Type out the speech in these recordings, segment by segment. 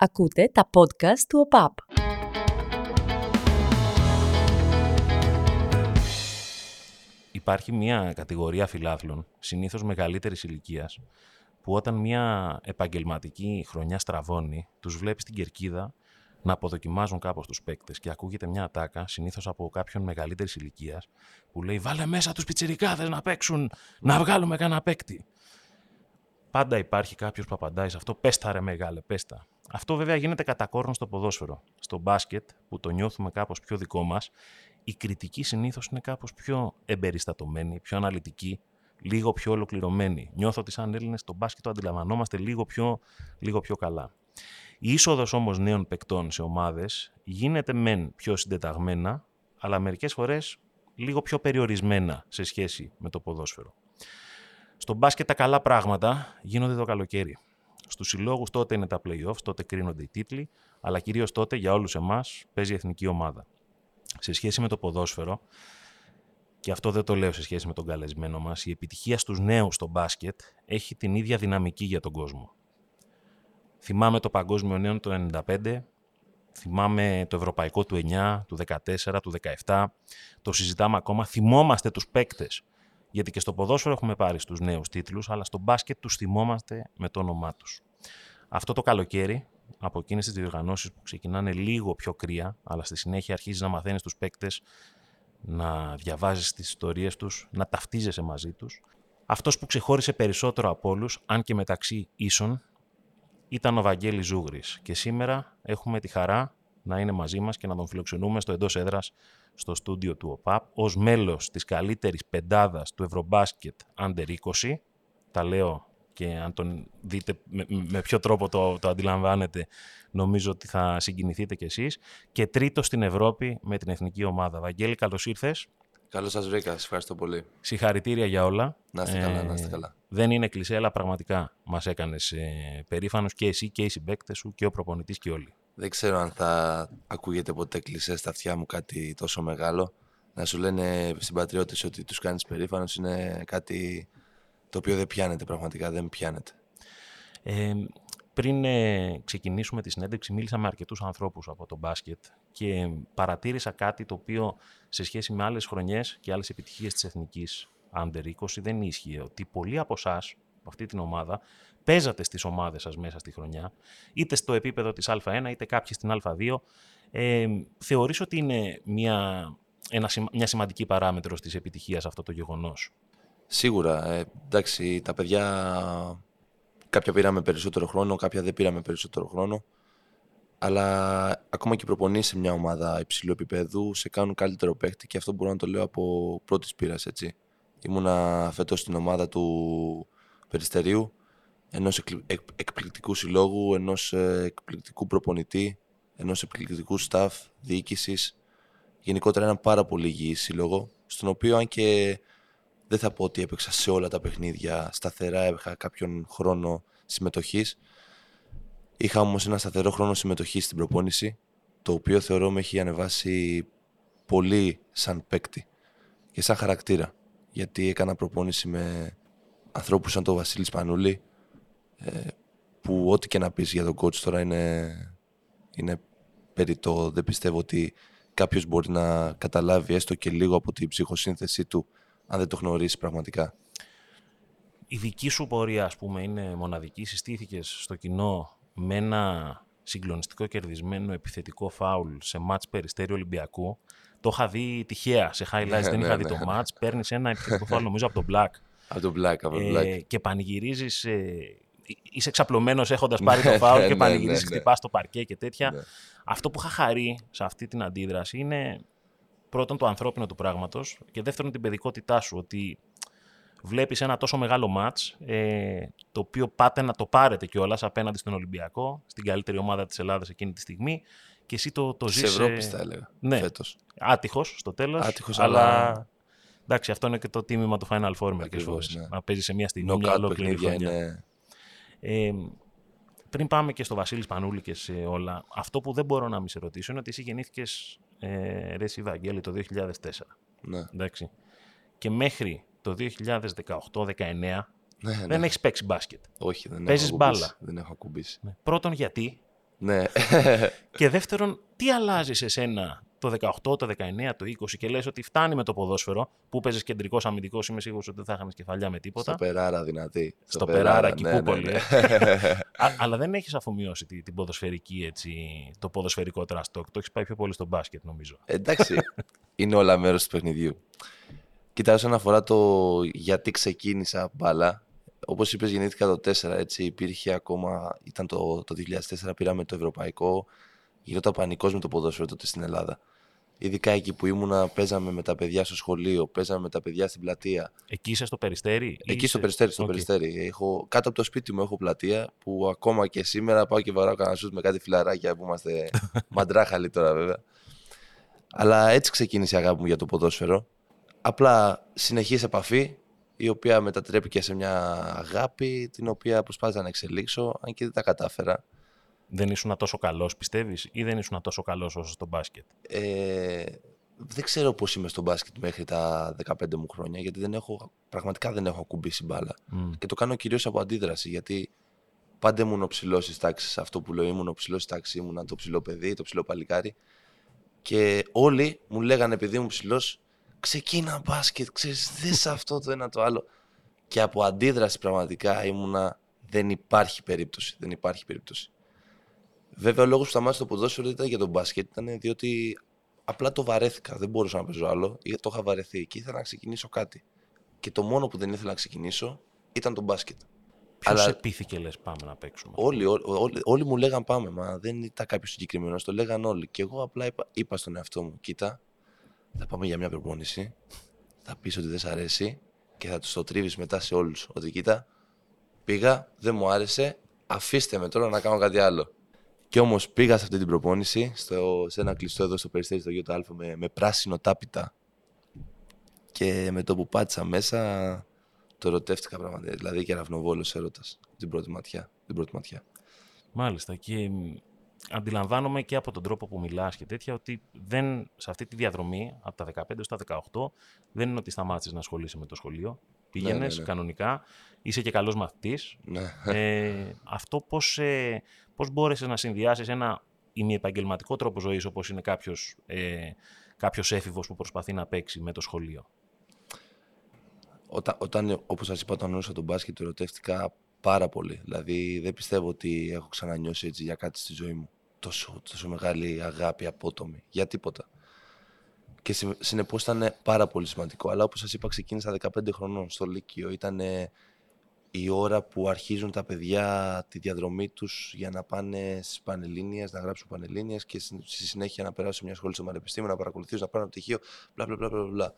Ακούτε τα podcast του ΟΠΑΠ. Υπάρχει μια κατηγορία φιλάθλων, συνήθως μεγαλύτερης ηλικίας, που όταν μια επαγγελματική χρονιά στραβώνει, τους βλέπεις στην κερκίδα να αποδοκιμάζουν κάπως τους παίκτες και ακούγεται μια ατάκα, συνήθως από κάποιον μεγαλύτερης ηλικίας, που λέει «Βάλε μέσα τους πιτσιρικάδες να παίξουν, να βγάλουμε κανένα παίκτη». Πάντα υπάρχει κάποιος που απαντάει σε αυτό. Πέστα ρε μεγάλε, πέστα. Αυτό βέβαια γίνεται κατά κόρον στο ποδόσφαιρο. Στο μπάσκετ, που το νιώθουμε κάπως πιο δικό μας, η κριτική συνήθως είναι κάπως πιο εμπεριστατωμένη, πιο αναλυτική, λίγο πιο ολοκληρωμένη. Νιώθω ότι σαν Έλληνες το μπάσκετ το αντιλαμβανόμαστε λίγο πιο, λίγο πιο καλά. Η είσοδος όμως νέων παικτών σε ομάδες γίνεται μεν πιο συντεταγμένα, αλλά μερικές φορές λίγο πιο περιορισμένα σε σχέση με το ποδόσφαιρο. Στο μπάσκετ τα καλά πράγματα γίνονται το καλοκαίρι. Στους συλλόγους τότε είναι τα playoffs, τότε κρίνονται οι τίτλοι, αλλά κυρίως τότε για όλους εμάς παίζει η εθνική ομάδα. Σε σχέση με το ποδόσφαιρο, και αυτό δεν το λέω σε σχέση με τον καλεσμένο μας, η επιτυχία στους νέους στο μπάσκετ έχει την ίδια δυναμική για τον κόσμο. Θυμάμαι το Παγκόσμιο Νέο του 1995, θυμάμαι το Ευρωπαϊκό του 9, του 14, του 17, το συζητάμε ακόμα, θυμόμαστε τους παίκτες γιατί και στο ποδόσφαιρο έχουμε πάρει στους νέους τίτλους, αλλά στο μπάσκετ τους θυμόμαστε με το όνομά τους. Αυτό το καλοκαίρι, από εκείνες τις διοργανώσεις που ξεκινάνε λίγο πιο κρύα, αλλά στη συνέχεια αρχίζεις να μαθαίνεις τους παίκτες, να διαβάζεις τις ιστορίες τους, να ταυτίζεσαι μαζί τους. Αυτός που ξεχώρισε περισσότερο από όλους, αν και μεταξύ ίσων, ήταν ο Βαγγέλης Ζούγρης. Και σήμερα έχουμε τη χαρά να είναι μαζί μας και να τον φιλοξενούμε στο εντός έδρας στο στούντιο του ΟΠΑΠ ως μέλος της καλύτερης πεντάδας του Ευρωμπάσκετ Under 20. Τα λέω και αν τον δείτε με, με ποιο τρόπο το, το αντιλαμβάνετε, νομίζω ότι θα συγκινηθείτε κι εσείς. Και τρίτος στην Ευρώπη με την εθνική ομάδα. Βαγγέλη, καλώς ήρθες. Καλώς σας βρήκα, σας ευχαριστώ πολύ. Συγχαρητήρια για όλα. Να είστε καλά, να είστε καλά. Δεν είναι κλεισέ, αλλά πραγματικά μας έκανες ε, περήφανος και εσύ και οι συμπαίκτες σου και ο προπονητής και όλοι. Δεν ξέρω αν θα ακούγεται ποτέ κλεισέ στα αυτιά μου κάτι τόσο μεγάλο. Να σου λένε συμπατριώτες ότι τους κάνεις περήφανος είναι κάτι το οποίο δεν πιάνεται πραγματικά, δεν πιάνεται. Ε, πριν ε, ξεκινήσουμε τη συνέντευξη, μίλησα με αρκετούς ανθρώπους από το μπάσκετ και παρατήρησα κάτι το οποίο σε σχέση με άλλες χρονιές και άλλες επιτυχίες της εθνικής Under 20 δεν ίσχυε. Ότι πολλοί από εσάς, από αυτή την ομάδα, παίζατε στις ομάδες σας μέσα στη χρονιά, είτε στο επίπεδο της Α1 είτε κάποιοι στην Α2. Ε, θεωρείς ότι είναι μια, ένα, μια σημαντική παράμετρος της επιτυχίας αυτό το γεγονός; Σίγουρα. Ε, εντάξει, τα παιδιά κάποια πήραμε περισσότερο χρόνο, κάποια δεν πήραμε περισσότερο χρόνο. Αλλά ακόμα και οι σε μια ομάδα υψηλού επίπεδου σε κάνουν καλύτερο παίχτη και αυτό μπορώ να το λέω από πρώτης πείρας. Ήμουνα φέτος στην ομάδα του Περιστερίου ενός εκπληκτικού συλλόγου, ενός ε, εκπληκτικού προπονητή, ενός εκπληκτικού staff, διοίκησης. Γενικότερα ένα πάρα πολύ υγιή σύλλογο, στον οποίο αν και δεν θα πω ότι έπαιξα σε όλα τα παιχνίδια σταθερά, είχα κάποιον χρόνο συμμετοχής. Είχα όμως ένα σταθερό χρόνο συμμετοχής στην προπόνηση, το οποίο θεωρώ με έχει ανεβάσει πολύ σαν παίκτη και σαν χαρακτήρα. Γιατί έκανα προπόνηση με ανθρώπους σαν τον Βασίλη Σπανούλη, ε, που ό,τι και να πεις για τον coach τώρα είναι, είναι περιττό. Δεν πιστεύω ότι κάποιος μπορεί να καταλάβει έστω και λίγο από την ψυχοσύνθεσή του αν δεν το γνωρίσει πραγματικά. Η δική σου πορεία, ας πούμε, είναι μοναδική; Συστήθηκες στο κοινό με ένα συγκλονιστικό κερδισμένο επιθετικό φάουλ σε μάτς περιστέριο Ολυμπιακού; Το είχα δει τυχαία σε highlights, ναι, δεν είχα ναι, δει το ναι. μάτς. Παίρνεις ένα επιθετικό φάουλ νομίζω από τον Black. Από τον Black, από τον ε, Black. και πανηγυρίζεις ε, είσαι εξαπλωμένο έχοντας πάρει το φάουλ και πανηγυρίζεις, χτυπάς το παρκέ και τέτοια. Αυτό που είχα χαρεί σε αυτή την αντίδραση είναι πρώτον το ανθρώπινο του πράγματος και δεύτερον την παιδικότητά σου. Ότι βλέπεις ένα τόσο μεγάλο ματ, ε, το οποίο πάτε να το πάρετε κιόλας απέναντι στον Ολυμπιακό, στην καλύτερη ομάδα της Ελλάδας εκείνη τη στιγμή. Και εσύ το, το ζεις. Τη Ευρώπης, θα έλεγα. Ναι, άτυχος στο τέλος. αλλά... Εντάξει, αυτό είναι και το τίμημα του Final Four μερικές φορές. Ναι. Να παίζεις σε μια στιγμή μια ολόκληρη χρονιά. Είναι ε, πριν πάμε και στο Βασίλης Πανούλη και σε όλα, αυτό που δεν μπορώ να μην σε ρωτήσω είναι ότι εσύ γεννήθηκες ε, ρε Βαγγέλη το 2004. Ναι. Εντάξει. Και μέχρι το 2018-19 ναι, δεν ναι. έχεις παίξει μπάσκετ. Όχι, δεν Παίζεις έχω μπάλα. Δεν έχω ακουμπήσει. Ναι. Πρώτον, γιατί. Ναι. Και δεύτερον, τι αλλάζει σε σένα το 18, το 19, το 20 και λες ότι φτάνει με το ποδόσφαιρο που παίζεις κεντρικός αμυντικός, είμαι σίγουρος ότι δεν θα είχαμε κεφαλιά με τίποτα. Στο περάρα δυνατή. Στο περάρα, εκεί ναι, που ναι, πολύ. ναι. Α- αλλά δεν έχεις αφομοιώσει τη- την ποδοσφαιρική, έτσι, το ποδοσφαιρικό trash talk. Το έχεις πάει πιο πολύ στο μπάσκετ νομίζω. Εντάξει, είναι όλα μέρος του παιχνιδιού. Κοίτα, όσον αφορά το γιατί ξεκίνησα μπάλα, όπως είπες γεννήθηκα το 4, έτσι, υπήρχε ακόμα, ήταν το, το 2004, πήραμε το ευρωπαϊκό, γινόταν πανικός με το ποδόσφαιρο τότε στην Ελλάδα. Ειδικά εκεί που ήμουνα, παίζαμε με τα παιδιά στο σχολείο, παίζαμε με τα παιδιά στην πλατεία. Εκεί είσαι στο Περιστέρι. ή Εκεί στο είσαι- Περιστέρι, στο Οκ. Περιστέρι. Έχω, κάτω από το σπίτι μου έχω πλατεία που ακόμα και σήμερα πάω και βαράω κανένα σουτ με κάτι φιλαράκια που είμαστε μαντράχαλοι τώρα βέβαια. Αλλά έτσι ξεκίνησε η αγάπη μου για το ποδόσφαιρο. Απλά συνεχής επαφή, η οποία μετατρέπηκε σε μια αγάπη την οποία προσπάθησα να εξελίξω, αν και δεν τα κατάφερα. Δεν ήσουν τόσο καλός πιστεύεις ή δεν ήσουν τόσο καλός όσο στο μπάσκετ; Ε, δεν ξέρω πώς είμαι στο μπάσκετ μέχρι τα 15 μου χρόνια, γιατί δεν έχω, πραγματικά δεν έχω ακουμπήσει μπάλα. Μμ. Και το κάνω κυρίως από αντίδραση, γιατί πάντα ήμουν ο ψηλός στις τάξεις. Αυτό που λέω ήμουν ο ψηλός στις τάξεις, ήμουν το ψηλό παιδί, το ψηλό παλικάρι. Και όλοι μου λέγανε επειδή ήμουν ψηλός, ξεκίνα μπάσκετ, ξέρεις, δες αυτό το ένα το άλλο. Και από αντίδραση πραγματικά ήμουνα, δεν υπάρχει περίπτωση, δεν υπάρχει περίπτωση. Βέβαια, ο λόγος που σταμάτησα το ποδόσφαιρο δεν ήταν για τον μπάσκετ, ήταν διότι απλά το βαρέθηκα. Δεν μπορούσα να παίζω άλλο, γιατί το είχα βαρεθεί και ήθελα να ξεκινήσω κάτι. Και το μόνο που δεν ήθελα να ξεκινήσω ήταν το μπάσκετ. Ποιος Αλλά- σε πείθηκε λες πάμε να παίξουμε; Όλοι, όλοι, όλοι, όλοι μου λέγαν πάμε, μα δεν ήταν κάποιος συγκεκριμένος. Το λέγαν όλοι. Και εγώ απλά είπα, είπα στον εαυτό μου: Κοίτα, θα πάμε για μια προπόνηση. Θα πεις ότι δεν σ' αρέσει και θα του το τρίβει μετά σε όλους. Ότι κοίτα, πήγα, δεν μου άρεσε, αφήστε με τώρα να κάνω κάτι άλλο. Και όμως πήγα σε αυτή την προπόνηση, στο, σε ένα κλειστό εδώ στο περιστέρι στο ΙΑ με, με πράσινο τάπητα. Και με το που πάτησα μέσα, το ερωτεύτηκα πραγματικά. Δηλαδή και αραυνοβόλο έρωτας την πρώτη ματιά. Την πρώτη ματιά. Μάλιστα. Και μ, αντιλαμβάνομαι και από τον τρόπο που μιλάς και τέτοια ότι δεν, σε αυτή τη διαδρομή από τα 15 στα 18 δεν είναι ότι σταμάτησες να ασχολείσαι με το σχολείο. Πήγαινες ναι. κανονικά, είσαι και καλός μαθητής. Ναι. ε, αυτό πώς, ε, πώς μπόρεσες να συνδυάσεις ένα ημιεπαγγελματικό τρόπο ζωής όπως είναι κάποιος, ε, κάποιος έφηβος που προσπαθεί να παίξει με το σχολείο; Όταν, όταν όπως σας είπα, όταν γνώρισα τον μπάσκετ, το ερωτεύτηκα πάρα πολύ. Δηλαδή, δεν πιστεύω ότι έχω ξανανιώσει έτσι για κάτι στη ζωή μου. Τόσο, τόσο μεγάλη αγάπη απότομη. Για τίποτα. Και συ- συνεπώς ήταν πάρα πολύ σημαντικό. Αλλά όπως σας είπα, ξεκίνησα 15 χρονών στο Λύκειο. Ήταν η ώρα που αρχίζουν τα παιδιά τη διαδρομή τους για να πάνε στις Πανελλήνιες, να γράψουν Πανελλήνιες και στη στη συνέχεια να περάσουν μια σχολή στο Πανεπιστήμιο, να παρακολουθήσουν, να πάρουν πτυχίο, μπλα μπλα μπλα μπλα, μπλα.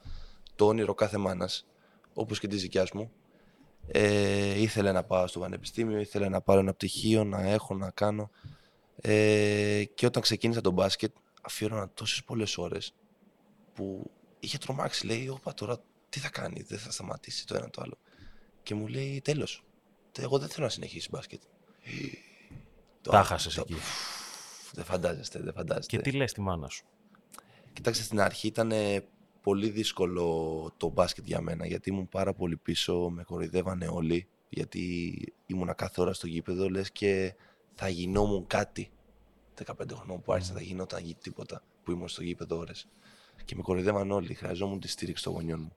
Το όνειρο κάθε μάνας, όπως και της δικιάς μου, ε, ήθελε να πάω στο πανεπιστήμιο, ήθελε να πάρω ένα πτυχίο, να έχω, να κάνω. Ε, και όταν ξεκίνησα το μπάσκετ, αφιέρωνα τόσες πολλές ώρες που είχε τρομάξει. Λέει, όπα τώρα τι θα κάνει, δεν θα σταματήσει το ένα το άλλο. Και μου λέει, τέλος, τε- εγώ δεν θέλω να συνεχίσει μπάσκετ. Το- Τα χάσες το- εκεί. Δεν φαντάζεστε, δεν φαντάζεστε. Και τι λες τη μάνα σου; Κοιτάξτε, στην αρχή ήταν πολύ δύσκολο το μπάσκετ για μένα, γιατί ήμουν πάρα πολύ πίσω, με κοροϊδεύανε όλοι, γιατί ήμουνα κάθε ώρα στο γήπεδο, λες και θα γινόμουν κάτι. 15 χρονών που άρχισα, θα γινόταν γι- τίποτα, που ήμουν στο γήπεδο ώρες. Και με κοροϊδεύαν όλοι, χρειαζόμουν τη στήριξη των γονιών μου.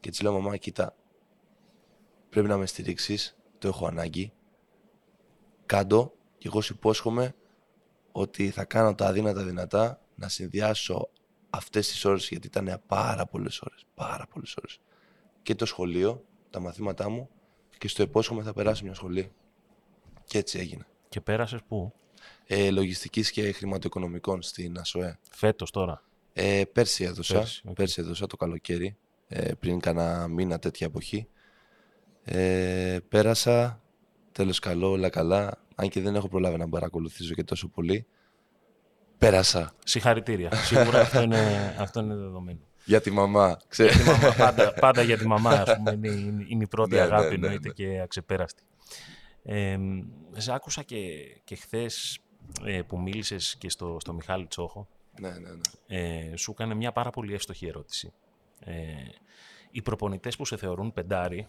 Και έτσι λέω, μαμά, κοίτα, πρέπει να με στηρίξεις, το έχω ανάγκη, κάντο και εγώ σου υπόσχομαι ότι θα κάνω τα αδύνατα δυνατά να συνδυάσω αυτές τις ώρες, γιατί ήταν πάρα πολλές ώρες, πάρα πολλές ώρες. Και το σχολείο, τα μαθήματά μου και στο υπόσχομαι θα περάσω μια σχολή. Και έτσι έγινε. Και πέρασες πού; Ε, λογιστικής και χρηματοοικονομικών στην ΑΣΟΕΕ. Φέτος τώρα. Ε, πέρσι έδωσα, Πέρσι, πέρσι, οκ. έδωσα το καλοκαίρι, ε, πριν κάνα μήνα τέτοια εποχή. Ε, πέρασα, τέλος καλό, όλα καλά, αν και δεν έχω προλάβει να παρακολουθήσω και τόσο πολύ. Πέρασα. Συγχαρητήρια. Σίγουρα αυτό είναι, αυτό είναι δεδομένο. Για τη μαμά. Ξέρεις. Για τη μαμά, πάντα, πάντα για τη μαμά, ας πούμε, είναι, είναι- είναι η πρώτη Ναι, ναι, αγάπη, ναι, εννοείται ναι. και αξεπέραστη. Ε, σε άκουσα και, και χθες ε, που μίλησες και στο, στο Μιχάλη Τσόχο, ναι, ναι, ναι. ε, σου έκανε μια πάρα πολύ εύστοχη ερώτηση. Ε, οι προπονητές που σε θεωρούν πεντάρι,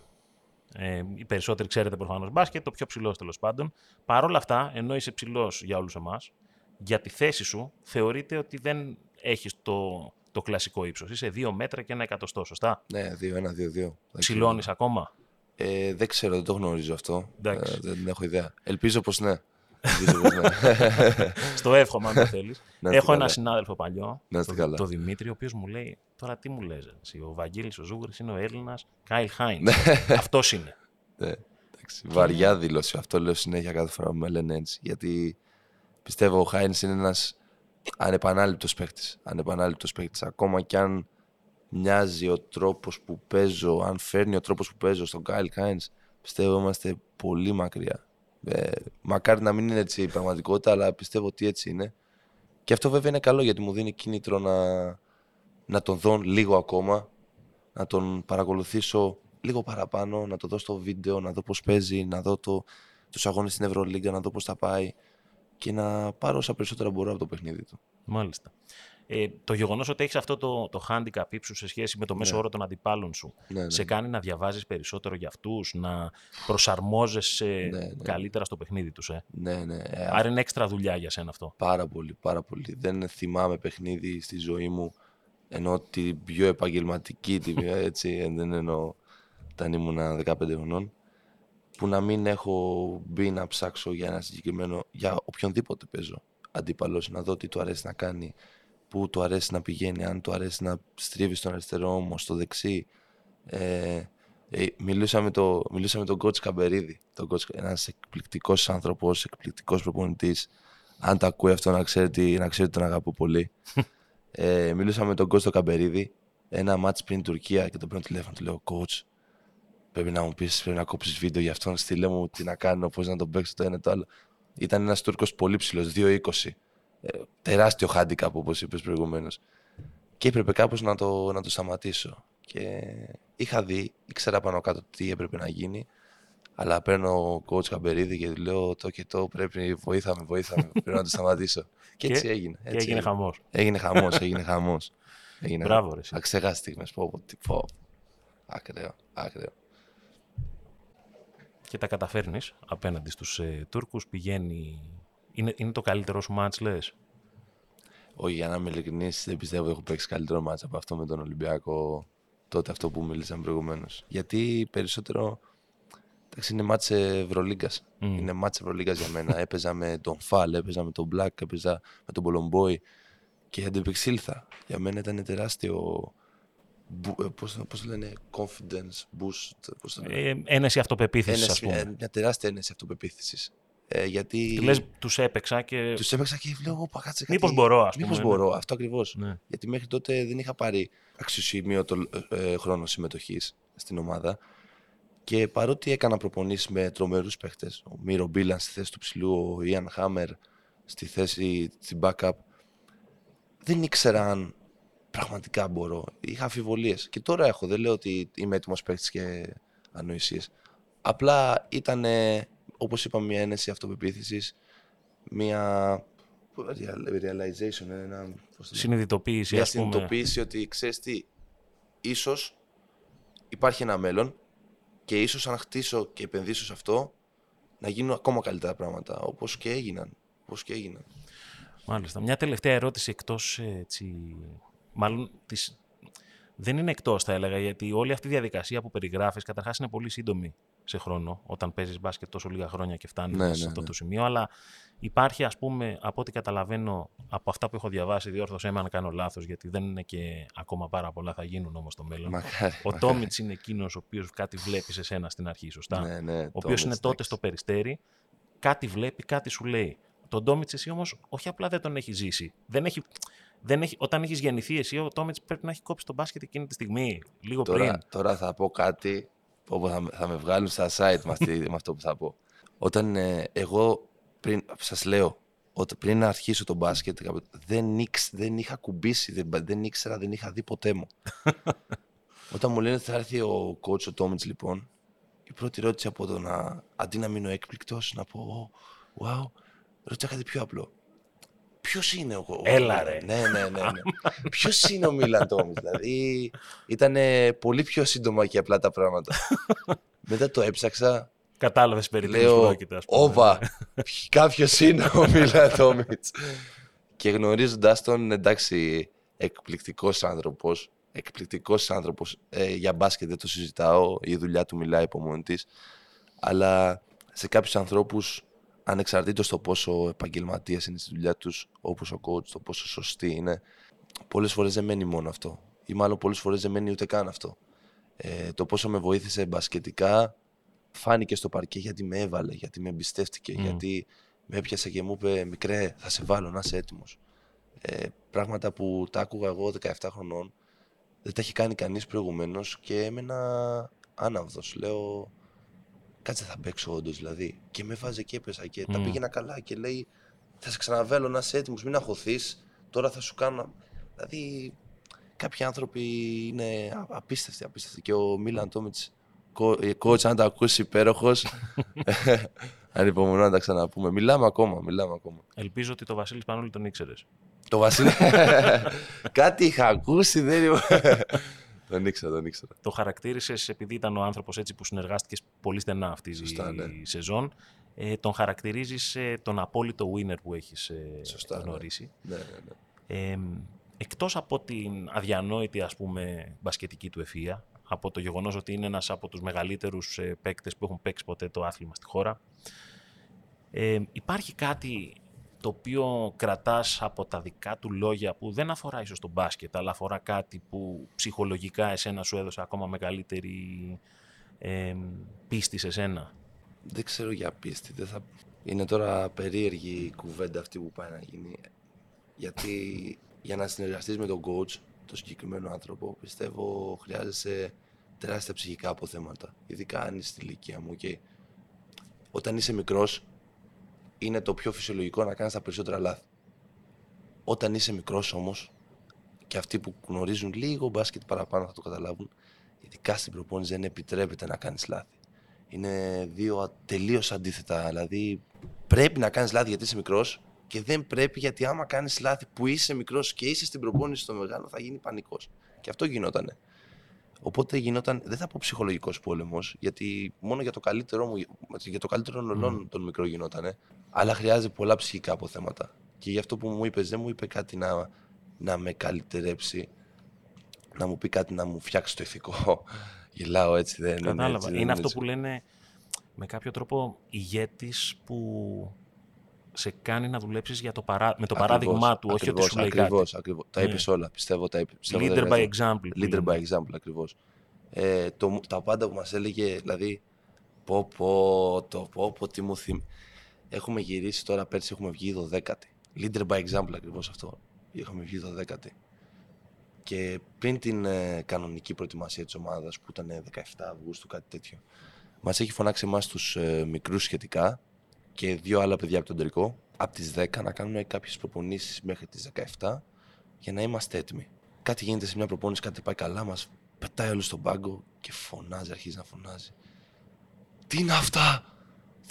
Ε, οι περισσότεροι ξέρετε προφανώς μπάσκετ, το πιο ψηλός τέλος πάντων. Παρ' όλα αυτά, ενώ είσαι ψηλός για όλους εμάς, για τη θέση σου θεωρείται ότι δεν έχεις το, το κλασικό ύψος. Είσαι 2 μέτρα και ένα εκατοστό, σωστά; Ναι, 2-1-2-2. Ψηλώνεις ακόμα; Ε, δεν ξέρω, δεν το γνωρίζω αυτό. Ε, Εντάξει. δεν έχω ιδέα. Ελπίζω πως ναι. Ελπίζω πως ναι. Στο εύχομαι, αν το θέλεις. Να είστε Έχω ένα καλά. συνάδελφο παλιό, Να είστε το, καλά. το Δημήτρη, ο οποίος μου λέει: Τώρα τι μου λες, εσύ, Ο Βαγγέλης ο Ζούγρης είναι ο Έλληνας Κάιλ Χάινς. Ναι. Αυτός είναι. Ναι, εντάξει. Βαριά δήλωση. Αυτό λέω συνέχεια κάθε φορά που με λένε έτσι. Γιατί πιστεύω ο Χάινς είναι ένας ανεπανάληπτος παίκτης. Ανεπανάληπτος παίκτης. Ακόμα κι αν μοιάζει ο τρόπος που παίζω, αν φέρνει ο τρόπος που παίζω στον Κάιλ Χάινς, πιστεύω είμαστε πολύ μακριά. Ε, μακάρι να μην είναι έτσι η πραγματικότητα, αλλά πιστεύω ότι έτσι είναι. Και αυτό βέβαια είναι καλό γιατί μου δίνει κίνητρο να, να τον δω λίγο ακόμα, να τον παρακολουθήσω λίγο παραπάνω, να το δω στο βίντεο, να δω πώς παίζει, να δω το, τους αγώνες στην Ευρωλίγκα, να δω πώς θα πάει και να πάρω όσα περισσότερα μπορώ από το παιχνίδι του. Μάλιστα. Ε, το γεγονός ότι έχεις αυτό το, το handicap ύψους σε σχέση με το μέσο Ναι. όρο των αντιπάλων σου Ναι, ναι. σε κάνει να διαβάζεις περισσότερο για αυτούς, να προσαρμόζεσαι ναι. καλύτερα στο παιχνίδι τους. Ε; Ναι, ναι. ε, Άρα είναι έξτρα δουλειά για σένα αυτό. Πάρα πολύ, πάρα πολύ. Δεν θυμάμαι παιχνίδι στη ζωή μου ενώ την πιο επαγγελματική, την πιο έτσι, ε, δεν εννοώ όταν ήμουνα 15 χρονών, που να μην έχω μπει να ψάξω για ένα συγκεκριμένο, για οποιονδήποτε παίζω αντίπαλος, να δω τι του αρέσει να κάνει, πού του αρέσει να πηγαίνει, αν του αρέσει να στρίβει στον αριστερό ώμο, στο δεξί. Ε, ε, μιλούσα, με το, μιλούσα με τον coach Καμπερίδη, τον coach, ένας εκπληκτικός άνθρωπος, εκπληκτικός προπονητής, αν τα ακούει αυτό να ξέρει, ότι- να ξέρει ότι τον αγαπώ πολύ. ε, μιλούσα με τον coach το Καμπερίδη ένα μάτς πριν Τουρκία και τον παίρνω τηλέφωνο. Του λέω coach, πρέπει να μου πεις, πρέπει να κόψεις βίντεο για αυτόν. Στείλε μου τι να κάνω, πώς να τον παίξω το ένα το άλλο. Ήταν ένας Τούρκος πολύ ψηλός, 2-20. Ε, τεράστιο handicap όπως είπες προηγουμένως. Και έπρεπε κάπως να το, να το σταματήσω. Και είχα δει, ήξερα πάνω κάτω τι έπρεπε να γίνει. Αλλά παίρνω coach Καμπερίδη και του λέω το και το πρέπει, βοήθαμε, βοήθαμε, πρέπει να το σταματήσω. Και έτσι Και- έγινε. Και Έτσι έγινε χαμός. Έγινε χαμός, έγινε χαμός. Έγινε Μπράβο, ρε, εσύ. Αξέχαστες στιγμές, πω, πω, τι πω. Ακραίο, ακραίο. Και τα καταφέρνεις απέναντι στους ε, Τούρκους. Πηγαίνει. Είναι, είναι το καλύτερο σου μάτς, λες; Όχι, για να είμαι ειλικρινής, δεν πιστεύω ότι έχω παίξει καλύτερο μάτσα από αυτό με τον Ολυμπιακό τότε αυτό που μίλησαμε προηγουμένως. Γιατί περισσότερο. Εντάξει, είναι μάτσε Ευρωλίγκας. Είναι μάτσε Ευρωλίγκας για μένα. έπαιζα με τον Φαλ, έπαιζα με τον Μπλακ, έπαιζα με τον Πολομπόη και αντεπεξήλθα. Για μένα ήταν τεράστιο. μπου- ε, Πώς, πώς το λένε, confidence boost. Πώς το λένε. Ε, ένεση αυτοπεποίθησης, ας Ένεση- πούμε. ε, μια τεράστια ένεση αυτοπεποίθησης. Ε, γιατί Λες, τους έπαιξα και. τους έπαιξα και λέω: Ωπα, κάτσε κάτι. Μήπως μπορώ, ας Μήπως πούμε, ναι. μπορώ, αυτό ακριβώς. Ναι. Γιατί μέχρι τότε δεν είχα πάρει αξιοσημείωτο ε, χρόνο συμμετοχής στην ομάδα. Και παρότι έκανα προπονήσεις με τρομερούς παίχτες, ο Μύρο Μπίλαν στη θέση του ψηλού, ο Ιαν Χάμερ στη θέση στην backup, δεν ήξερα αν πραγματικά μπορώ. Είχα αμφιβολίες. Και τώρα έχω. Δεν λέω ότι είμαι έτοιμος παίχτης και ανοησίες. Απλά ήταν, όπως είπαμε, μια ένεση αυτοπεποίθησης, μια real- realization, ένα, πώς το λένε, Συνειδητοποίηση, μια ας πούμε. συνειδητοποίηση ότι ξέρεις τι, ίσως υπάρχει ένα μέλλον και ίσως αν χτίσω και επενδύσω σε αυτό, να γίνουν ακόμα καλύτερα πράγματα. Όπως και έγιναν. Όπως και έγιναν. Μάλιστα. Μια τελευταία ερώτηση εκτός έτσι... Μάλλον της... δεν είναι εκτός θα έλεγα γιατί όλη αυτή η διαδικασία που περιγράφεις καταρχάς είναι πολύ σύντομη σε χρόνο όταν παίζεις μπάσκετ τόσο λίγα χρόνια και φτάνεις Ναι, σε ναι, αυτό ναι. το σημείο αλλά υπάρχει ας πούμε από ό,τι καταλαβαίνω από αυτά που έχω διαβάσει διόρθωσέ με αν κάνω λάθος γιατί δεν είναι και ακόμα πάρα πολλά θα γίνουν όμως στο μέλλον. Μακάρι. Ο Τόμιτς είναι εκείνος ο οποίος κάτι βλέπει σε σένα στην αρχή, σωστά; Ναι, ναι, ο οποίος είναι Τόμιτς, τότε εντάξει. στο περιστέρι, κάτι βλέπει, κάτι σου λέει. Τον Τόμιτς εσύ όμως όχι απλά δεν τον έχει ζήσει. Δεν έχει, δεν έχει, όταν έχεις γεννηθεί εσύ, ο Τόμιτς πρέπει να έχει κόψει τον μπάσκετ εκείνη τη στιγμή, λίγο Τώρα, πριν. τώρα θα πω κάτι όπου θα, με- θα με βγάλουν στα site με, αυτή- με αυτό που θα πω. Όταν ε, εγώ, πριν, σας λέω, ότι πριν να αρχίσω το μπάσκετ, δεν, ήξ, δεν είχα κουμπίσει, δεν, δεν ήξερα, δεν είχα δει ποτέ μου. Όταν μου λένε ότι θα έρθει ο coach ο Τόμιτς λοιπόν, η πρώτη ερώτηση από το να, αντί να μείνω έκπληκτος, να πω, wow, ρώτησα κάτι πιο απλό. Ποιος είναι ο. Έλα, ρε. Ναι, ναι, ναι. ναι. ποιος είναι ο Μίλαν Τόμιτ. Δηλαδή ήταν πολύ πιο σύντομα και απλά τα πράγματα. Μετά το έψαξα. Κατάλαβες περί τίνος Λέω, πρόκειται, ας πούμε. Όβα, κάποιος είναι ο Μίλαν Τόμιτ. και γνωρίζοντας τον, εντάξει, εκπληκτικός άνθρωπος. Εκπληκτικός άνθρωπος. Ε, για μπάσκετ δεν το συζητάω. Η δουλειά του μιλάει από μόνη της. Αλλά σε κάποιους ανθρώπους, ανεξαρτήτως το πόσο επαγγελματία είναι στη δουλειά τους, όπως ο coach, το πόσο σωστή είναι, πολλές φορές δεν μένει μόνο αυτό. Ή μάλλον πολλές φορές δεν μένει ούτε καν αυτό. Ε, το πόσο με βοήθησε μπασκετικά φάνηκε στο παρκέ γιατί με έβαλε, γιατί με εμπιστεύτηκε, Μμ. γιατί με έπιασε και μου είπε «Μικρέ, θα σε βάλω, να είσαι έτοιμος». Ε, πράγματα που τα άκουγα εγώ 17 χρονών, δεν τα έχει κάνει κανείς προηγουμένως και έμενα άναυδος. Λέω, κάτσε θα παίξω όντως δηλαδή. Και με βάζε και έπεσα και τα Μμ. πήγαινα καλά και λέει, θα σε ξαναβέλω να είσαι έτοιμος, μην αγχωθείς, τώρα θα σου κάνω... Δηλαδή, κάποιοι άνθρωποι είναι α- απίστευτοι, απίστευτοι. Και ο Μίλαν Τόμιτς, κο- ε, coach, αν τα ακούσει υπέροχος, ανυπομονώ να τα ξαναπούμε. Μιλάμε ακόμα, μιλάμε ακόμα. Ελπίζω ότι το Βασίλης Πανούλη τον ήξερες. Το Βασίλη. Κάτι είχα ακούσει, δεν είμαι. τον ήξερα, τον ήξερα. Το χαρακτήρισες επειδή ήταν ο άνθρωπος έτσι που συνεργάστηκες πολύ στενά αυτή Σωστά, η ναι. σεζόν. Ε, τον χαρακτηρίζεις τον απόλυτο winner που έχεις Σωστά, ναι. γνωρίσει. Ναι, ναι, ναι. Ε, εκτός από την αδιανόητη ας πούμε μπασκετική του ευφυΐα, από το γεγονός ότι είναι ένας από τους μεγαλύτερους ε, παίκτες που έχουν παίξει ποτέ το άθλημα στη χώρα, ε, υπάρχει κάτι το οποίο κρατάς από τα δικά του λόγια που δεν αφορά ίσως τον μπάσκετ, αλλά αφορά κάτι που ψυχολογικά εσένα σου έδωσε ακόμα μεγαλύτερη ε, πίστη σε σένα; Δεν ξέρω για πίστη. Δεν θα... Είναι τώρα περίεργη η κουβέντα αυτή που πάει να γίνει. Γιατί για να συνεργαστείς με τον coach, τον συγκεκριμένο άνθρωπο, πιστεύω χρειάζεσαι τεράστια ψυχικά αποθέματα. Ειδικά αν είσαι στη ηλικία μου. Και όταν είσαι μικρός, είναι το πιο φυσιολογικό να κάνεις τα περισσότερα λάθη. Όταν είσαι μικρός όμως, και αυτοί που γνωρίζουν λίγο μπάσκετ παραπάνω θα το καταλάβουν, ειδικά στην προπόνηση δεν επιτρέπεται να κάνεις λάθη. Είναι δύο τελείως αντίθετα. Δηλαδή, πρέπει να κάνεις λάθη γιατί είσαι μικρός και δεν πρέπει γιατί άμα κάνεις λάθη που είσαι μικρός και είσαι στην προπόνηση στο μεγάλο, θα γίνει πανικός. Και αυτό γινότανε. Οπότε γινόταν, δεν θα πω ψυχολογικός πόλεμος, γιατί μόνο για το καλύτερό μου, για το καλύτερο όλων των μικρό γινότανε, αλλά χρειάζεται πολλά ψυχικά αποθέματα. Και γι' αυτό που μου είπες, δεν μου είπε κάτι να, να με καλυτερέψει, να μου πει κάτι να μου φτιάξει το ηθικό. Γελάω έτσι, δεν είναι. Κατάλαβα. έτσι, δεν είναι είναι αυτό έτσι. που λένε με κάποιο τρόπο ηγέτης που σε κάνει να δουλέψεις για το παρά... με το Ακριβώς, παράδειγμά του, όχι ότι ακριβώς, σου λέει ακριβώς, κάτι. Ακριβώς, Τα Ναι. είπες όλα, πιστεύω. Τα είπες, πιστεύω δεν Leader by χρειάζεται. example. που Leader by λένε. example, ακριβώς. Ε, το, τα πάντα που μας έλεγε, δηλαδή, πω πω, το πω πω, τι μου θυμ... Έχουμε γυρίσει τώρα, πέρσι έχουμε βγει 12η. Leader by example, ακριβώς αυτό. Είχαμε βγει 12η. Και πριν την ε, κανονική προετοιμασία της ομάδας, που ήταν ε, 17 Αυγούστου, κάτι τέτοιο, μας έχει φωνάξει εμάς τους ε, μικρούς σχετικά και δύο άλλα παιδιά από τον τελικό, από τις 10 να κάνουμε κάποιες προπονήσεις μέχρι τις 17 για να είμαστε έτοιμοι. Κάτι γίνεται σε μια προπόνηση, κάτι πάει καλά, μας πετάει όλους στον πάγκο και φωνάζει, αρχίζει να φωνάζει. Τι είναι αυτά!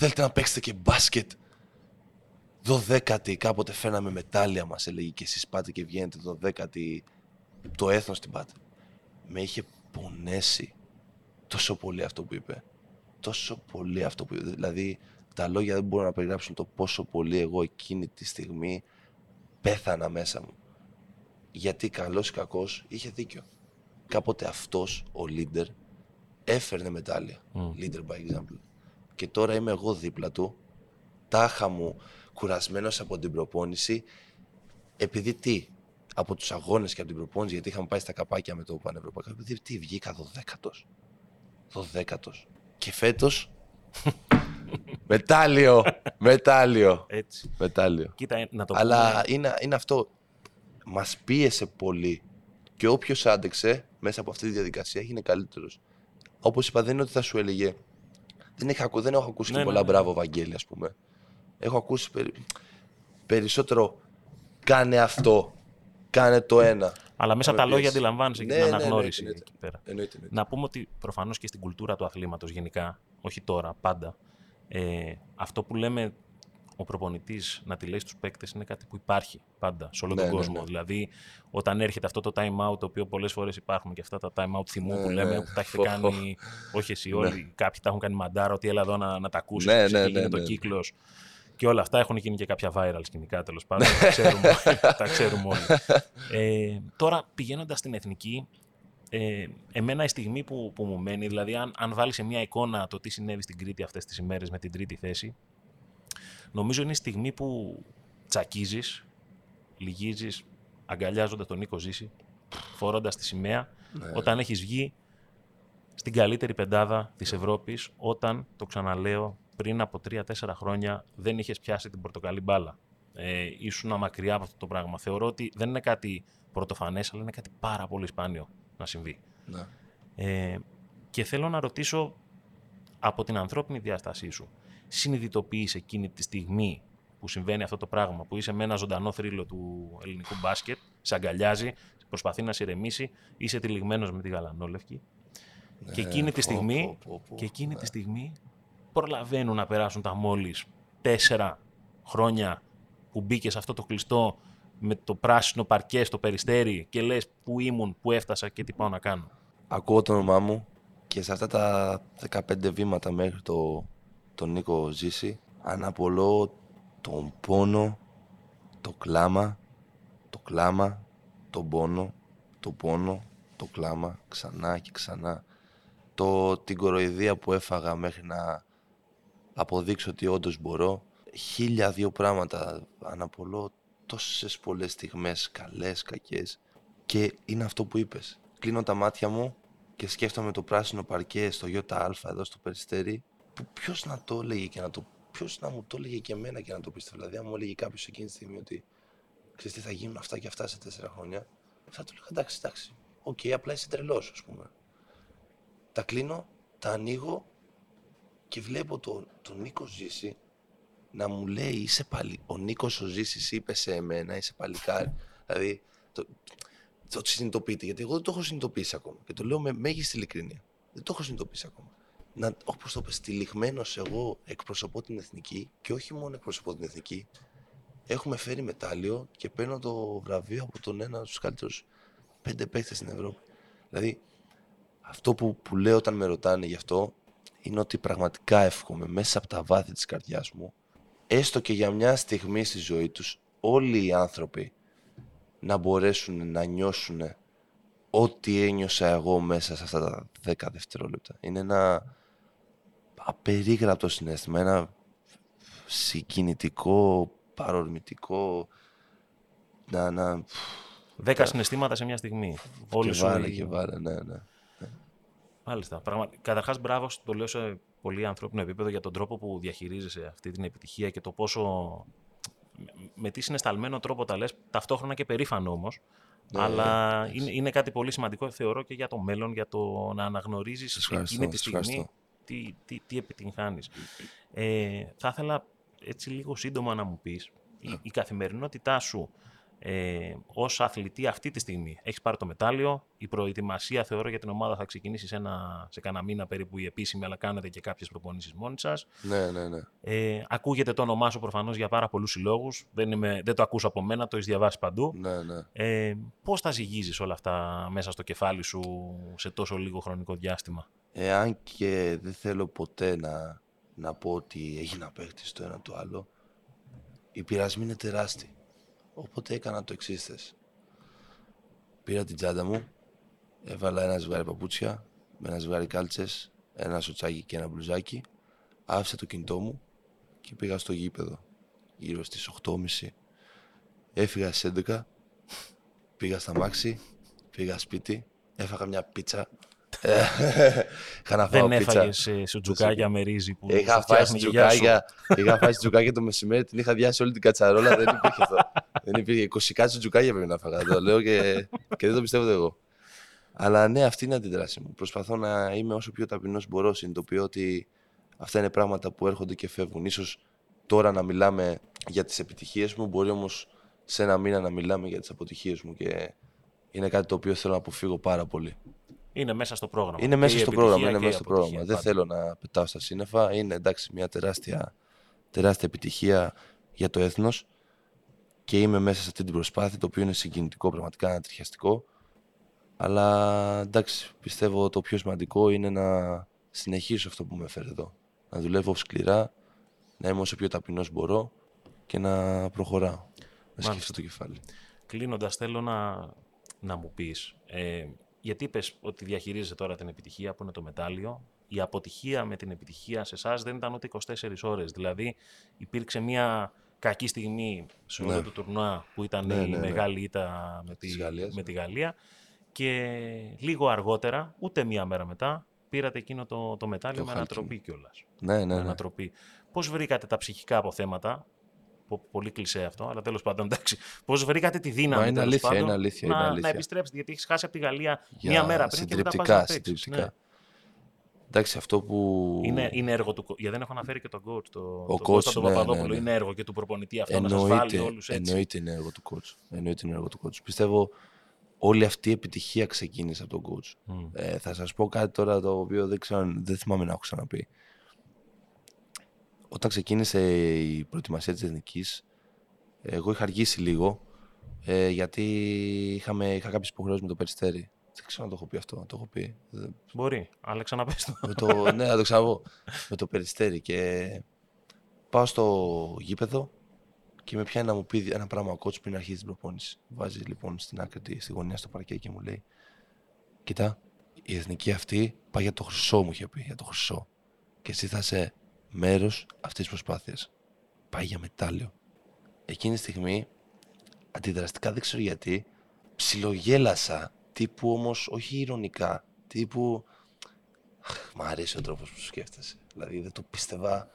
Θέλετε να παίξετε και μπάσκετ! Δωδέκατη, κάποτε φέρναμε μετάλλια μας έλεγε και εσείς πάτε και βγαίνετε δωδέκατη το έθνος την πάτε. Με είχε πονέσει τόσο πολύ αυτό που είπε. Τόσο πολύ αυτό που είπε. Δηλαδή, τα λόγια δεν μπορούν να περιγράψουν το πόσο πολύ εγώ εκείνη τη στιγμή πέθανα μέσα μου. Γιατί καλός ή κακός είχε δίκιο. Κάποτε αυτός, ο leader, έφερνε μετάλλια. Μμ. Leader by example. Και τώρα είμαι εγώ δίπλα του, τάχα μου κουρασμένος από την προπόνηση, επειδή τι, από τους αγώνες και από την προπόνηση, γιατί είχαμε πάει στα καπάκια με το Πανευρωπαϊκό, επειδή τι, βγήκα δωδέκατος. Δωδέκατος. Και φέτος, μετάλλιο, μετάλλιο, Έτσι. μετάλλιο. Κοίτα, ε, να το Αλλά πούμε. είναι, είναι αυτό. Μας πίεσε πολύ. Και όποιος άντεξε μέσα από αυτή τη διαδικασία έγινε καλύτερος. Όπως είπα, δεν είναι ότι θα σου έλεγε. Δεν, έχω, ακού- δεν έχω ακούσει Ναι, και ναι, πολλά ναι. μπράβο, Βαγγέλη, ας πούμε. Έχω ακούσει περι- περισσότερο κάνε αυτό, κάνε το ένα. Αλλά μέσα από τα με λόγια πίεση. αντιλαμβάνεσαι και Ναι, την ναι, ναι, αναγνώριση εννοείται. εκεί πέρα. Εννοείται, εννοείται. Να πούμε ότι προφανώς και στην κουλτούρα του αθλήματος γενικά, όχι τώρα, πάντα, ε, αυτό που λέμε ο προπονητής να τη λέει στους παίκτες είναι κάτι που υπάρχει πάντα σε όλο Ναι, τον ναι, κόσμο. ναι. Δηλαδή, όταν έρχεται αυτό το time out, το οποίο πολλές φορές υπάρχουν και αυτά τα time out θυμού Ναι, που λέμε, ναι. που τα έχετε Φω, κάνει, όχι εσύ, όλοι, κάποιοι τα έχουν κάνει μαντάρα, ότι έλα εδώ να, να τα ακούσεις. Ναι, και ναι, γίνεται ναι, το ναι. κύκλος. Και όλα αυτά έχουν γίνει και κάποια viral σκηνικά τέλος πάντων. τα, ξέρουμε, τα ξέρουμε όλοι. Ε, τώρα πηγαίνοντας στην εθνική, ε, εμένα η στιγμή που, που μου μένει, δηλαδή αν, αν βάλεις σε μια εικόνα το τι συνέβη στην Κρήτη αυτές τις ημέρες με την τρίτη θέση, νομίζω είναι η στιγμή που τσακίζεις, λυγίζεις, αγκαλιάζοντας τον Νίκο Ζήση, φορώντας τη σημαία, Ναι. όταν έχεις βγει στην καλύτερη πεντάδα της Ευρώπης, όταν, το ξαναλέω, πριν από 3-4 χρόνια δεν είχες πιάσει την πορτοκαλί μπάλα. Ε, ήσουν μακριά από αυτό το πράγμα. Θεωρώ ότι δεν είναι κάτι πρωτοφανές, αλλά είναι κάτι πάρα πολύ σπάνιο να συμβεί. Ναι. Ε, και θέλω να ρωτήσω από την ανθρώπινη διάστασή σου. Συνειδητοποιείς εκείνη τη στιγμή που συμβαίνει αυτό το πράγμα, που είσαι με ένα ζωντανό θρύλο του ελληνικού μπάσκετ, σε αγκαλιάζει, προσπαθεί να σε ηρεμήσει, είσαι τυλιγμένος με τη γαλανόλευκη και εκείνη τη πω, στιγμή, πω, πω, πω. και εκείνη Ναι. τη στιγμή προλαβαίνουν να περάσουν τα μόλις τέσσερα χρόνια που μπήκε σε αυτό το κλειστό με το πράσινο παρκέ στο περιστέρι και λες που ήμουν, που έφτασα και τι πάω να κάνω. Ακούω το όνομά μου και σε αυτά τα 15 βήματα μέχρι το, τον Νίκο Ζήση αναπολώ τον πόνο, το κλάμα, το κλάμα, τον πόνο, το πόνο, το κλάμα, ξανά και ξανά. Το, την κοροϊδία που έφαγα μέχρι να αποδείξω ότι όντως μπορώ. Χίλια δύο πράγματα αναπολώ τόσες πολλές στιγμές, καλές, κακές. Και είναι αυτό που είπες. Κλείνω τα μάτια μου και σκέφτομαι το πράσινο παρκέ στο ΙΑ εδώ στο Περιστέρι που ποιος να το έλεγε και να το... Ποιος να μου το έλεγε και εμένα και να το πίστευε. Δηλαδή, αν μου έλεγε κάποιος εκείνη τη στιγμή ότι ξέρεις τι θα γίνουν αυτά και αυτά σε τέσσερα χρόνια, θα του έλεγα εντάξει, εντάξει. Οκ, απλά είσαι τρελός, ας πούμε. Τα κλείνω, τα ανοίγω και βλέπω τον, τον Νίκο Ζήση να μου λέει είσαι πάλι, ο Νίκος ο Ζήσης είπε σε εμένα, είσαι παλικάρι. δηλαδή, το, το συνειδητοποιείτε, γιατί εγώ δεν το έχω συνειδητοποιήσει ακόμα. Και το λέω με μέγιστη ειλικρίνεια. Δεν το έχω συνειδητοποιήσει ακόμα. Να, όπως το πες, τυλιγμένος εγώ εκπροσωπώ την εθνική και όχι μόνο εκπροσωπώ την εθνική, έχουμε φέρει μετάλλιο και παίρνω το βραβείο από τον ένα από τους καλύτερους πέντε παίκτες στην Ευρώπη. Δηλαδή, αυτό που, που λέω όταν με ρωτάνε γι' αυτό είναι ότι πραγματικά εύχομαι μέσα από τα βάθη της καρδιάς μου έστω και για μια στιγμή στη ζωή τους όλοι οι άνθρωποι να μπορέσουν να νιώσουν ό,τι ένιωσα εγώ μέσα σε αυτά τα 10 δευτερόλεπτα. Είναι ένα απερίγραπτο συνέστημα, ένα συγκινητικό, παρορμητικό, να, να... Δέκα συναισθήματα σε μια στιγμή. Όλοι και σου βάλε οι- και βάλε, ναι, ναι. Μάλιστα. Πραγμα... Καταρχάς, μπράβο, το λέω σε πολύ ανθρώπινο επίπεδο για τον τρόπο που διαχειρίζεσαι αυτή την επιτυχία και το πόσο. με- Με τι συναισθαλμένο τρόπο τα λες, ταυτόχρονα και περήφανο όμως. Ναι, αλλά εντάξει. είναι, είναι κάτι πολύ σημαντικό, θεωρώ, και για το μέλλον, για το να αναγνωρίζεις Σας ευχαριστώ, εκείνη τη σας στιγμή ευχαριστώ. Τι, τι, τι επιτυγχάνεις. Ε, θα ήθελα έτσι λίγο σύντομα να μου πεις, Ναι. η, η καθημερινότητά σου ε, ως αθλητή αυτή τη στιγμή. Έχεις πάρει το μετάλλιο, η προετοιμασία θεωρώ για την ομάδα θα ξεκινήσει σε, ένα, σε κανένα μήνα περίπου η επίσημη, αλλά κάνετε και κάποιες προπονήσεις μόνοι σας. Ναι, ναι, ναι. Ε, ακούγεται το όνομά σου προφανώς για πάρα πολλούς συλλόγους, δεν, είμαι, δεν το ακούς από μένα, το έχεις διαβάσει παντού. ναι, ναι. Ε, πώς τα ζυγίζεις όλα αυτά μέσα στο κεφάλι σου σε τόσο λίγο χρονικό διάστημα; Εάν και δεν θέλω ποτέ να, να πω ότι έγινα παίχτη το ένα το άλλο, οι πειρασμοί είναι τεράστιοι. Οπότε έκανα το εξής Πήρα την τσάντα μου, έβαλα ένα ζευγάρι παπούτσια, με ένα ζευγάρι κάλτσες, ένα σοτσάκι και ένα μπλουζάκι, άφησα το κινητό μου και πήγα στο γήπεδο γύρω στις 8.30. Έφυγα στις 11, πήγα στα μάξι, πήγα σπίτι, έφαγα μια πίτσα. Ε, Είχα να φάω Δεν πίτσα. έφαγες ε, σουτζουκάκια με ρύζι που Είχα σου φάει φτιάχνει η γιαγιά σου. τζουκάκια, είχα φάει τζουκάκια το μεσημέρι, την είχα διάσει όλη την κατσαρόλα, δεν υπήρχε αυτό. δεν υπήρχε. 20 κάτι τζουκάκια πρέπει να φάγα. Το λέω και, και δεν το πιστεύω ούτε εγώ. Αλλά ναι, αυτή είναι η αντίδραση μου. Προσπαθώ να είμαι όσο πιο ταπεινός μπορώ. Συνειδητοποιώ ότι αυτά είναι πράγματα που έρχονται και φεύγουν. Ίσως τώρα να μιλάμε για τις επιτυχίες μου, μπορεί όμως σε ένα μήνα να μιλάμε για τις αποτυχίες μου και είναι κάτι το οποίο θέλω να αποφύγω πάρα πολύ. Είναι μέσα στο πρόγραμμα. Είναι Και μέσα η στο επιτυχία πρόγραμμα, είναι και η μέσα στο αποτυχία, πρόγραμμα. Δεν πάντα. θέλω να πετάω στα σύννεφα. Είναι εντάξει μια τεράστια τεράστια επιτυχία για το έθνος και είμαι μέσα σε αυτή την προσπάθεια, το οποίο είναι συγκινητικό, πραγματικά ανατριχιαστικό. Αλλά εντάξει, πιστεύω το πιο σημαντικό είναι να συνεχίσω αυτό που με έφερε εδώ. Να δουλεύω σκληρά, να είμαι όσο πιο ταπεινός μπορώ και να προχωράω. Να σκεφτώ το κεφάλι. Κλείνοντας, θέλω να, να μου πεις, ε, γιατί είπες ότι διαχειρίζεσαι τώρα την επιτυχία που είναι το μετάλλιο. Η αποτυχία με την επιτυχία σε εσάς δεν ήταν ούτε 24 ώρες. Δηλαδή υπήρξε μια κακή στιγμή σε όλο Ναι. το τουρνουά που ήταν Ναι, η ναι, ναι. μεγάλη ήττα με, τη, Της Γαλλίας, με ναι. τη Γαλλία και λίγο αργότερα, ούτε μία μέρα μετά, πήρατε εκείνο το, το μετάλλιο Το με χάλκινο. ανατροπή κιόλας. Ναι, ναι, Με ναι. ανατροπή. Πώς βρήκατε τα ψυχικά αποθέματα, πο- πολύ κλεισέ αυτό, αλλά τέλος πάντων, εντάξει. Πώς βρήκατε τη δύναμη, Μα είναι τέλος αλήθεια, πάντων, είναι αλήθεια, να, είναι να αλήθεια. επιστρέψετε, γιατί έχεις χάσει από τη Γαλλία Για μία μέρα πριν και μετά πας συντριπτικά, να παίξεις. συντριπτικά. Ναι. Εντάξει, αυτό που. Είναι, είναι έργο του. Γιατί δεν έχω αναφέρει και τον coach. Το, Ο τον coach, Κώστα τον ναι, ναι, Παπαδόπουλο. ναι. Είναι έργο και του προπονητή αυτό να σας βάλει εννοείται, όλους έτσι. εννοείται είναι έργο του coach. Εννοείται είναι έργο του coach. Πιστεύω όλη αυτή η επιτυχία ξεκίνησε από τον coach. Μμ. Ε, θα σας πω κάτι τώρα το οποίο δεν, ξέρω, αν- δεν θυμάμαι να έχω ξαναπεί. Όταν ξεκίνησε η προετοιμασία της Εθνικής, εγώ είχα αργήσει λίγο, ε, γιατί είχαμε, είχα κάποιες υποχρεώσεις με το Περιστέρι. Δεν ξέρω αν το έχω πει αυτό, αν το έχω πει. Δεν- Μπορεί, αλλά ξαναπες το. με το, ναι, θα το ξαναπώ. Με το περιστέρι. Και πάω στο γήπεδο και με πιάνει να μου πει ένα πράγμα ο coach πριν αρχίσει την προπόνηση. Βάζει λοιπόν στην άκρη τη, στη γωνία στο παρκέ και μου λέει: Κοίτα, η εθνική αυτή πάει για το χρυσό, μου είχε πει. Για το χρυσό. Και εσύ θα είσαι μέρος αυτής της προσπάθειας. Πάει για μετάλλιο. Εκείνη τη στιγμή, αντιδραστικά δεν ξέρω γιατί, ψιλογέλασα. Τύπου όμως, όχι ηρωνικά. Τύπου Αχ, Μ' αρέσει ο τρόπος που σκέφτεσαι. Δηλαδή δεν το πίστευα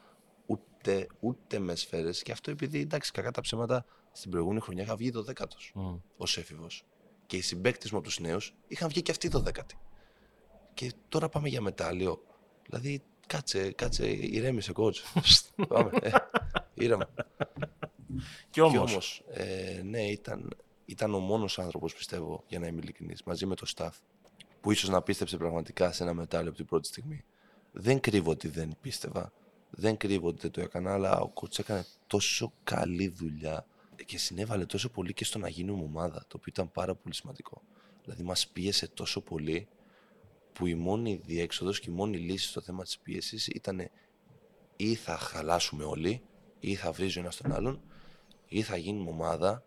ούτε, ούτε με σφαίρες. Και αυτό επειδή εντάξει, κακά τα ψέματα στην προηγούμενη χρονιά είχα βγει το δέκατο Μμ. ως έφηβος. Και οι συμπαίκτες μου από τους νέους είχαν βγει και αυτοί το δέκατη. Και τώρα πάμε για μετάλλιο. Δηλαδή, κάτσε, κάτσε, ηρέμησε, coach. πάμε. Ε, ήρεμα. Κι Κι όμως, όμως, ε, ναι, ήταν, ήταν ο μόνος άνθρωπος, πιστεύω, για να είμαι ειλικρινής, μαζί με το staff, που ίσως να πίστεψε πραγματικά σε ένα μετάλλιο από την πρώτη στιγμή. Δεν κρύβω ότι δεν πίστευα. Δεν κρύβω ότι δεν το έκανα, αλλά ο coach έκανε τόσο καλή δουλειά και συνέβαλε τόσο πολύ και στο να γίνουμε ομάδα, το οποίο ήταν πάρα πολύ σημαντικό. Δηλαδή μας πίεσε τόσο πολύ που η μόνη διέξοδος και η μόνη λύση στο θέμα της πίεσης ήταν ή θα χαλάσουμε όλοι ή θα βρίζει ο ένας τον άλλον ή θα γίνουμε ομάδα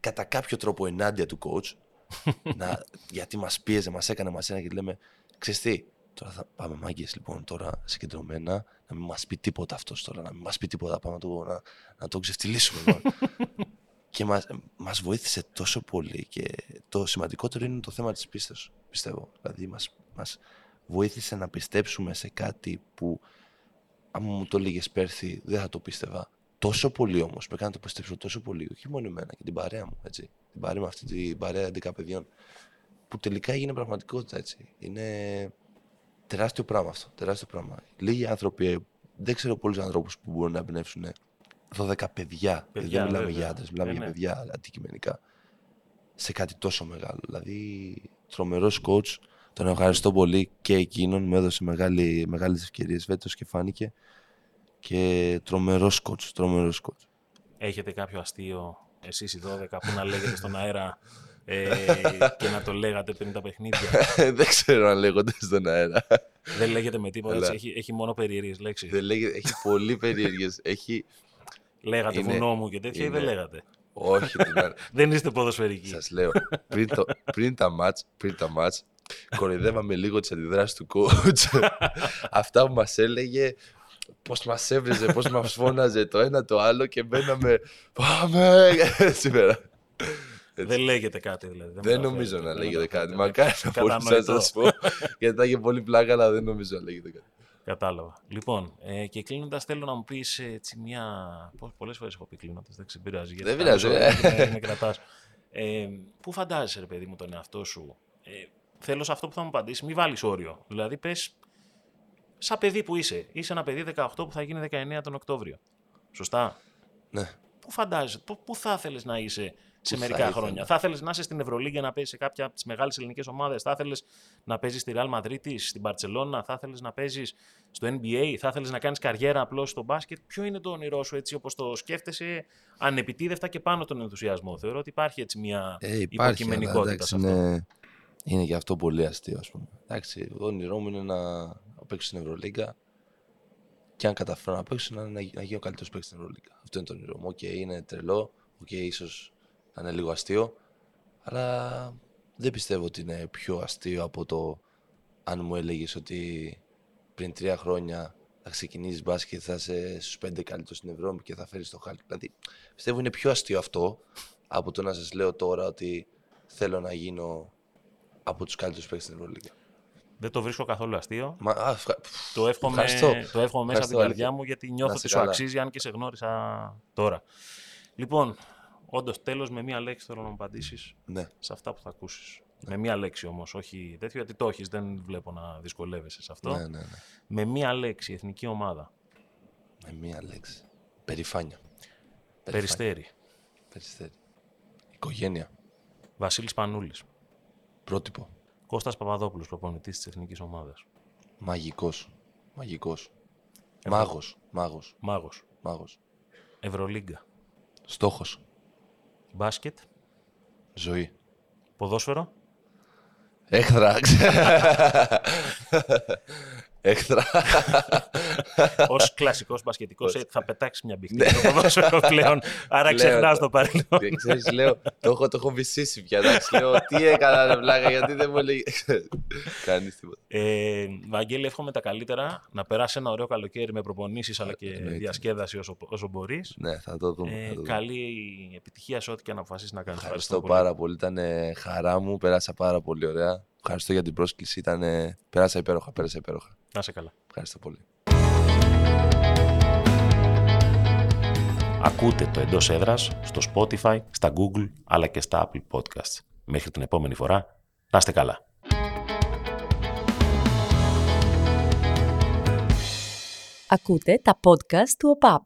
κατά κάποιο τρόπο ενάντια του coach να, γιατί μας πίεζε, μας έκανε, μας έκανε και λέμε ξέρεις τι, τώρα θα πάμε μάγκες λοιπόν τώρα συγκεντρωμένα να μην μας πει τίποτα αυτός τώρα, να μην μας πει τίποτα πάμε να το, να, να το ξεφτυλίσουμε λοιπόν. και μας, μας βοήθησε τόσο πολύ και το σημαντικότερο είναι το θέμα της πίστης πιστεύω, δηλαδή μας, μας βοήθησε να πιστέψουμε σε κάτι που άμα μου το έλεγες πέρσι, δεν θα το πίστευα. Τόσο πολύ όμως, με έκανε να το πιστέψω τόσο πολύ, όχι μόνο εμένα και την παρέα μου, έτσι. Την παρέα με αυτή την παρέα 11 παιδιών, που τελικά έγινε πραγματικότητα, έτσι. Είναι τεράστιο πράγμα αυτό, τεράστιο πράγμα. Λίγοι άνθρωποι, δεν ξέρω πολλούς ανθρώπους που μπορούν να εμπνεύσουν 12 παιδιά, γιατί Παιδιά, δεν μιλάμε βέβαια. για άντρες, μιλάμε Ε, για ναι. παιδιά αντικειμενικά, σε κάτι τόσο μεγάλο. Δηλαδή, τρομερός coach, τον ευχαριστώ πολύ και εκείνον, μου έδωσε μεγάλη, μεγάλες ευκαιρίες φέτος και φάνηκε και τρομερός coach, τρομερός coach. έχετε κάποιο αστείο εσείς οι 12 που να λέγεται στον αέρα ε, και να το λέγατε πριν τα παιχνίδια; Δεν ξέρω αν λέγονται στον αέρα. δεν λέγεται με τίποτα, Αλλά- έτσι, έχει, έχει μόνο περίεργες λέξεις. Δεν λέγεται, έχει πολύ περίεργες. Έχει, Λέγατε είναι- βουνό μου και τέτοια ή δεν είναι- λέγατε; όχι την ώρα. Δεν είστε ποδοσφαιρικοί. Σας λέω, πριν, το, πριν τα μάτς, πριν τα μάτς, κοροϊδεύαμε λίγο τις αντιδράσεις του coach. Αυτά που μας έλεγε, πώς μας έβριζε, πώς μας φώναζε το ένα το άλλο και μπαίναμε, πάμε, σήμερα. Δεν λέγεται κάτι δηλαδή. Δεν μεταφέρετε, νομίζω να δεν λέγεται κάτι. μεταφέρετε. Μακάρι να μπορούσα να Κατανοητό. σας πω, γιατί θα είχε πολύ πλάκα, αλλά δεν νομίζω να λέγεται κάτι. Κατάλαβα. Λοιπόν, ε, και κλείνοντας, θέλω να μου πεις έτσι μια. Πολλές φορές έχω πει κλείνοντας, δεν ξέρω, πειράζει. γιατί Δεν τα πειράζει, μισό ε. με, με κρατάς. Ε, πού φαντάζεσαι, ρε παιδί μου, τον εαυτό σου; Ε, θέλω σε αυτό που θα μου απαντήσεις, μην βάλεις όριο. Δηλαδή, πες. Σαν παιδί που είσαι. Είσαι ένα παιδί 18 που θα γίνει 19 τον Οκτώβριο. Σωστά; Ναι. Πού πού φαντάζεσαι, πού, πού θα ήθελε να είσαι σε Πού θα μερικά ήθελα. χρόνια; Θα ήθελε να είσαι στην Ευρωλίγκα να παίζεις σε κάποια από τις μεγάλες ελληνικές ομάδες; Θα ήθελε να παίζεις στη Real Madrid, στην Barcelona; Θα ήθελε να παίζεις στο NBA. Θα ήθελε να κάνεις καριέρα απλώς στο μπάσκετ; Ποιο είναι το όνειρό σου έτσι όπως το σκέφτεσαι, ανεπιτήδευτα και πάνω τον ενθουσιασμό; Θεωρώ ότι υπάρχει έτσι μια Ε, υπάρχει, αλλά υποκειμενικότητα εντάξει, σε αυτό. είναι, είναι και αυτό πολύ αστείο, ας πούμε. Εντάξει, το όνειρό μου είναι να, να παίξω στην Ευρωλίγκα και αν καταφέρω να παίξω να, να, να γίνω καλύτερος παίκτης στην Ευρωλίγκα. Αυτό είναι το όνειρό μου. Οκ, είναι τρελό, οκ, ίσως να είναι λίγο αστείο, αλλά δεν πιστεύω ότι είναι πιο αστείο από το αν μου έλεγες ότι πριν τρία χρόνια θα ξεκινήσεις μπάσκετ, θα είσαι στους πέντε καλύτερους στην Ευρώπη και θα φέρεις το χάλκι. Δηλαδή, πιστεύω είναι πιο αστείο αυτό από το να σας λέω τώρα ότι θέλω να γίνω από τους καλύτερους παίκτες στην Ευρωλίγα. Δεν το βρίσκω καθόλου αστείο. Μα, α, ευχα... Το εύχομαι, Ευχαριστώ. το εύχομαι μέσα από την Ευχαριστώ, καρδιά αλήθεια. μου γιατί νιώθω Να ότι είσαι σου καλά. αξίζει αν και σε γνώρισα τώρα. Λοιπόν, όντως τέλος με μία λέξη θέλω να μου απαντήσεις Ναι. σε αυτά που θα ακούσεις. Με μία λέξη όμως, όχι τέτοιο, γιατί το έχεις, δεν βλέπω να δυσκολεύεσαι σε αυτό. ναι, ναι, ναι. Με μία λέξη, εθνική ομάδα. Με μία λέξη. Περηφάνεια. Περιστέρι. Περιστέρι. Οικογένεια. Βασίλης Πανούλης. Πρότυπο. Κώστας Παπαδόπουλος, προπονητής της εθνικής ομάδας. Μαγικός. Μαγικός. Ευρω- Μάγος. Μάγος. Μάγος. Μάγος. Ευρωλίγκα. Στόχος. Μπάσκετ. Ζωή. Ποδόσφαιρο. Έχθρα. Έχθρα. Ω κλασικός μπασκετικός, Ως- θα πετάξεις μια μπιχτή στο ποδόσφαιρο πλέον. Άρα Λέω ξεχνάς το. το παρελθόν. Και ξέρεις, λέω, το έχω, το έχω βυσίσει πια. Εντάξει, λέω, τι έκανα ρε βλάκα, γιατί δεν μου έλεγε. Κανείς τίποτα. Ε, Βαγγέλη, εύχομαι τα καλύτερα. Να περάσει ένα ωραίο καλοκαίρι με προπονήσεις αλλά και εννοείται. διασκέδαση όσο, όσο μπορείς. Ναι, θα το δούμε. Ε, θα το δούμε. καλή επιτυχία σε ό,τι και αν αποφασίσεις να κάνεις. Ευχαριστώ πάρα πολύ. Ήταν χαρά μου. Πέρασα πάρα πολύ ωραία. Ευχαριστώ για την πρόσκληση. Ήταν, πέρασα υπέροχα. Πέρασα υπέροχα. Να σε καλά. Ευχαριστώ πολύ. Ακούτε το εντός έδρας στο Spotify, στα Google αλλά και στα Apple Podcasts. Μέχρι την επόμενη φορά, να είστε καλά. Ακούτε τα podcast του ΟΠΑΠ.